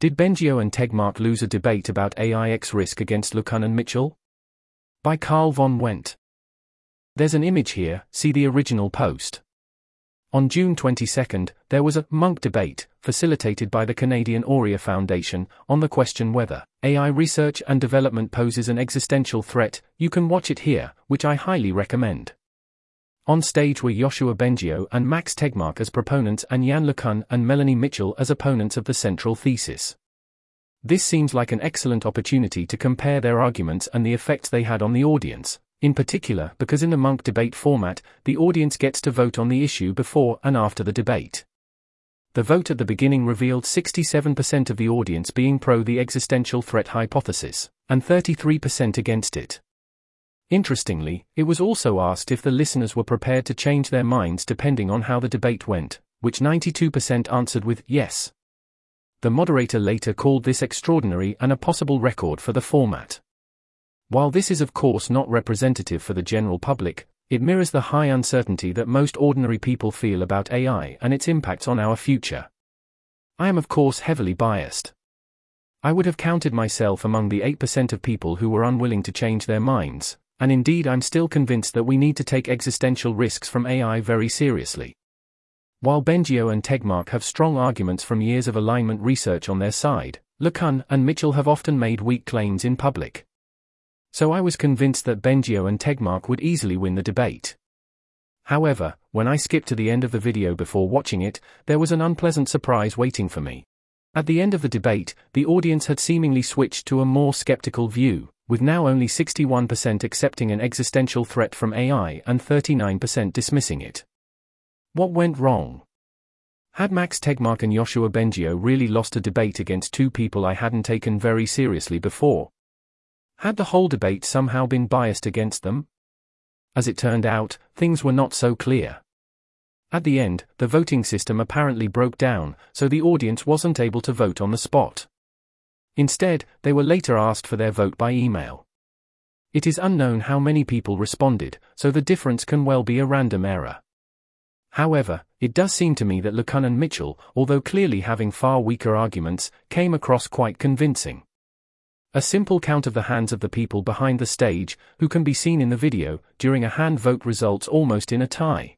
Did Bengio and Tegmark lose a debate about AI x-risk against LeCun and Mitchell? By Karl von Wendt. There's an image here, see the original post. On June 22, there was a Munk debate, facilitated by the Canadian Aurea Foundation, on the question whether AI research and development poses an existential threat. You can watch it here, which I highly recommend. On stage were Yoshua Bengio and Max Tegmark as proponents and Yann LeCun and Melanie Mitchell as opponents of the central thesis. This seems like an excellent opportunity to compare their arguments and the effects they had on the audience, in particular because in the Munk debate format, the audience gets to vote on the issue before and after the debate. The vote at the beginning revealed 67% of the audience being pro the existential threat hypothesis, and 33% against it. Interestingly, it was also asked if the listeners were prepared to change their minds depending on how the debate went, which 92% answered with yes. The moderator later called this extraordinary and a possible record for the format. While this is of course not representative for the general public, it mirrors the high uncertainty that most ordinary people feel about AI and its impacts on our future. I am of course heavily biased. I would have counted myself among the 8% of people who were unwilling to change their minds, and indeed I'm still convinced that we need to take existential risks from AI very seriously. While Bengio and Tegmark have strong arguments from years of alignment research on their side, LeCun and Mitchell have often made weak claims in public. So I was convinced that Bengio and Tegmark would easily win the debate. However, when I skipped to the end of the video before watching it, there was an unpleasant surprise waiting for me. At the end of the debate, the audience had seemingly switched to a more skeptical view, with now only 61% accepting an existential threat from AI and 39% dismissing it. What went wrong? Had Max Tegmark and Yoshua Bengio really lost a debate against two people I hadn't taken very seriously before? Had the whole debate somehow been biased against them? As it turned out, things were not so clear. At the end, the voting system apparently broke down, so the audience wasn't able to vote on the spot. Instead, they were later asked for their vote by email. It is unknown how many people responded, so the difference can well be a random error. However, it does seem to me that LeCun and Mitchell, although clearly having far weaker arguments, came across quite convincing. A simple count of the hands of the people behind the stage, who can be seen in the video, during a hand vote results almost in a tie.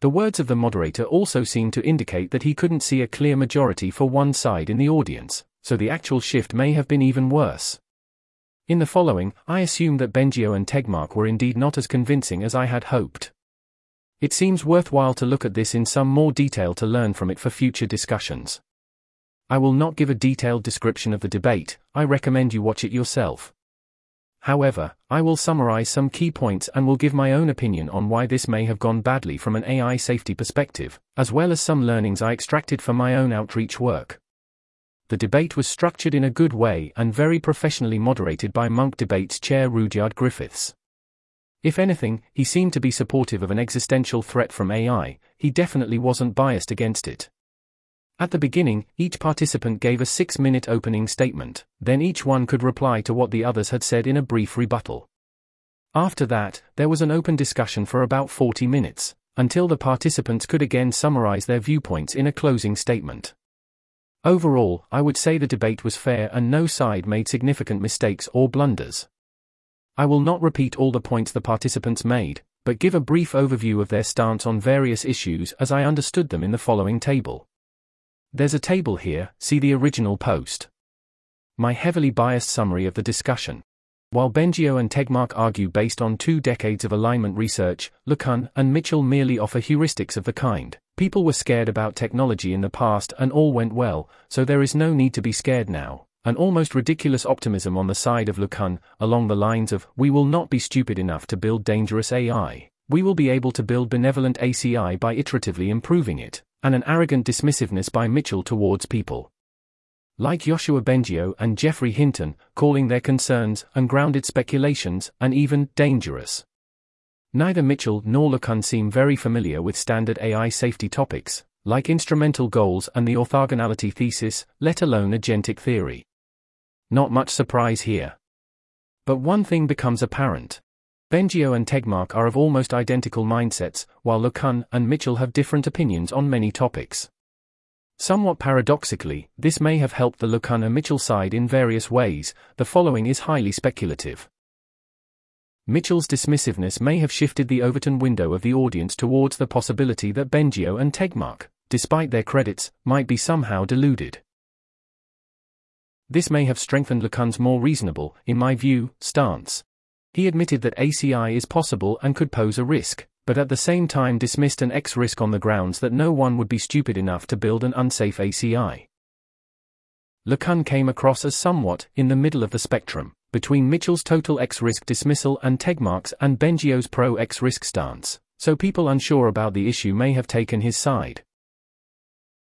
The words of the moderator also seem to indicate that he couldn't see a clear majority for one side in the audience so the actual shift may have been even worse. In the following, I assume that Bengio and Tegmark were indeed not as convincing as I had hoped. It seems worthwhile to look at this in some more detail to learn from it for future discussions. I will not give a detailed description of the debate, I recommend you watch it yourself. However, I will summarize some key points and will give my own opinion on why this may have gone badly from an AI safety perspective, as well as some learnings I extracted from my own outreach work the debate was structured in a good way and very professionally moderated by Munk Debates chair Rudyard Griffiths. If anything, he seemed to be supportive of an existential threat from AI, he definitely wasn't biased against it. At the beginning, each participant gave a six minute opening statement, then each one could reply to what the others had said in a brief rebuttal. After that, there was an open discussion for about 40 minutes, until the participants could again summarize their viewpoints in a closing statement. Overall, I would say the debate was fair and no side made significant mistakes or blunders. I will not repeat all the points the participants made, but give a brief overview of their stance on various issues as I understood them in the following table. There's a table here, see the original post. My heavily biased summary of the discussion. While Bengio and Tegmark argue based on two decades of alignment research, LeCun and Mitchell merely offer heuristics of the kind. People were scared about technology in the past and all went well, so there is no need to be scared now. An almost ridiculous optimism on the side of LeCun, along the lines of, we will not be stupid enough to build dangerous AI. We will be able to build benevolent AGI by iteratively improving it, and an arrogant dismissiveness by Mitchell towards people like Yoshua Bengio and Geoffrey Hinton, calling their concerns ungrounded speculations and even dangerous. Neither Mitchell nor LeCun seem very familiar with standard AI safety topics, like instrumental goals and the orthogonality thesis, let alone agentic theory. Not much surprise here. But one thing becomes apparent. Bengio and Tegmark are of almost identical mindsets, while LeCun and Mitchell have different opinions on many topics. Somewhat paradoxically, this may have helped the LeCun and Mitchell side in various ways, the following is highly speculative. Mitchell's dismissiveness may have shifted the Overton window of the audience towards the possibility that Bengio and Tegmark, despite their credits, might be somehow deluded. This may have strengthened LeCun's more reasonable, in my view, stance. He admitted that AGI is possible and could pose a risk, but at the same time dismissed an X risk on the grounds that no one would be stupid enough to build an unsafe AGI. LeCun came across as somewhat in the middle of the spectrum, between Mitchell's total X risk dismissal and Tegmark's and Bengio's pro X risk stance, so people unsure about the issue may have taken his side.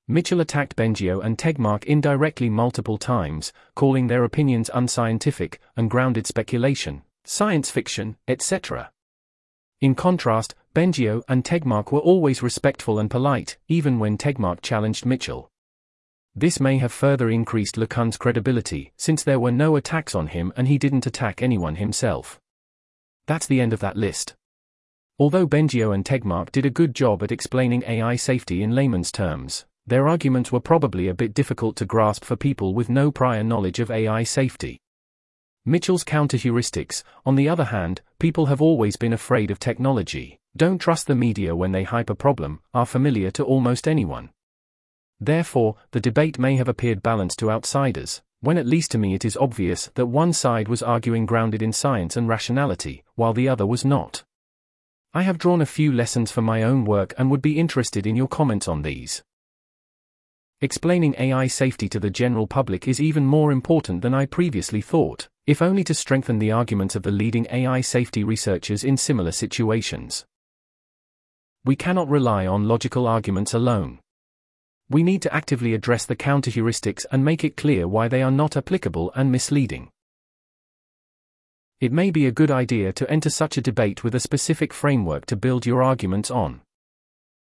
Mitchell attacked Bengio and Tegmark indirectly multiple times, calling their opinions unscientific, ungrounded speculation, science fiction, etc. In contrast, Bengio and Tegmark were always respectful and polite, even when Tegmark challenged Mitchell. This may have further increased LeCun's credibility, since there were no attacks on him and he didn't attack anyone himself. That's the end of that list. Although Bengio and Tegmark did a good job at explaining AI safety in layman's terms, their arguments were probably a bit difficult to grasp for people with no prior knowledge of AI safety. Mitchell's counter-heuristics, on the other hand, people have always been afraid of technology, don't trust the media when they hype a problem, are familiar to almost anyone. Therefore, the debate may have appeared balanced to outsiders, when at least to me it is obvious that one side was arguing grounded in science and rationality, while the other was not. I have drawn a few lessons for my own work and would be interested in your comments on these. Explaining AI safety to the general public is even more important than I previously thought, if only to strengthen the arguments of the leading AI safety researchers in similar situations. We cannot rely on logical arguments alone. We need to actively address the counter-heuristics and make it clear why they are not applicable and misleading. It may be a good idea to enter such a debate with a specific framework to build your arguments on.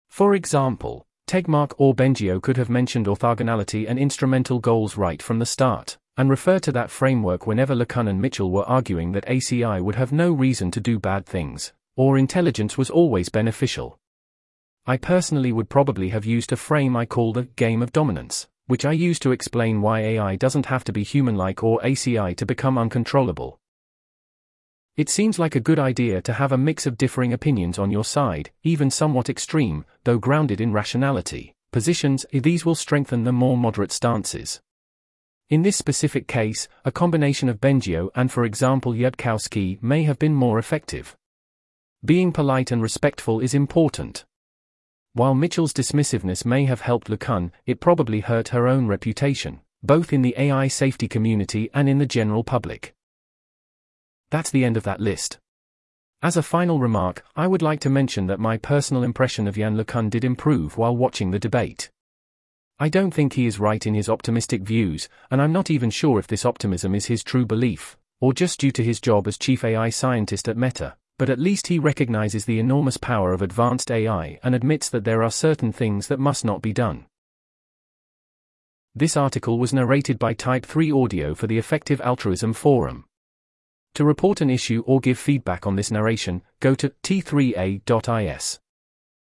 For example, Tegmark or Bengio could have mentioned orthogonality and instrumental goals right from the start, and refer to that framework whenever LeCun and Mitchell were arguing that AGI would have no reason to do bad things, or intelligence was always beneficial. I personally would probably have used a frame I call the game of dominance, which I use to explain why AI doesn't have to be human-like or AGI to become uncontrollable. It seems like a good idea to have a mix of differing opinions on your side, even somewhat extreme, though grounded in rationality. Positions, these will strengthen the more moderate stances. In this specific case, a combination of Bengio and for example Yudkowsky may have been more effective. Being polite and respectful is important. While Mitchell's dismissiveness may have helped LeCun, it probably hurt her own reputation, both in the AI safety community and in the general public. That's the end of that list. As a final remark, I would like to mention that my personal impression of Yann LeCun did improve while watching the debate. I don't think he is right in his optimistic views, and I'm not even sure if this optimism is his true belief, or just due to his job as chief AI scientist at Meta, but at least he recognizes the enormous power of advanced AI and admits that there are certain things that must not be done. This article was narrated by Type 3 Audio for the Effective Altruism Forum. To report an issue or give feedback on this narration, go to t3a.is.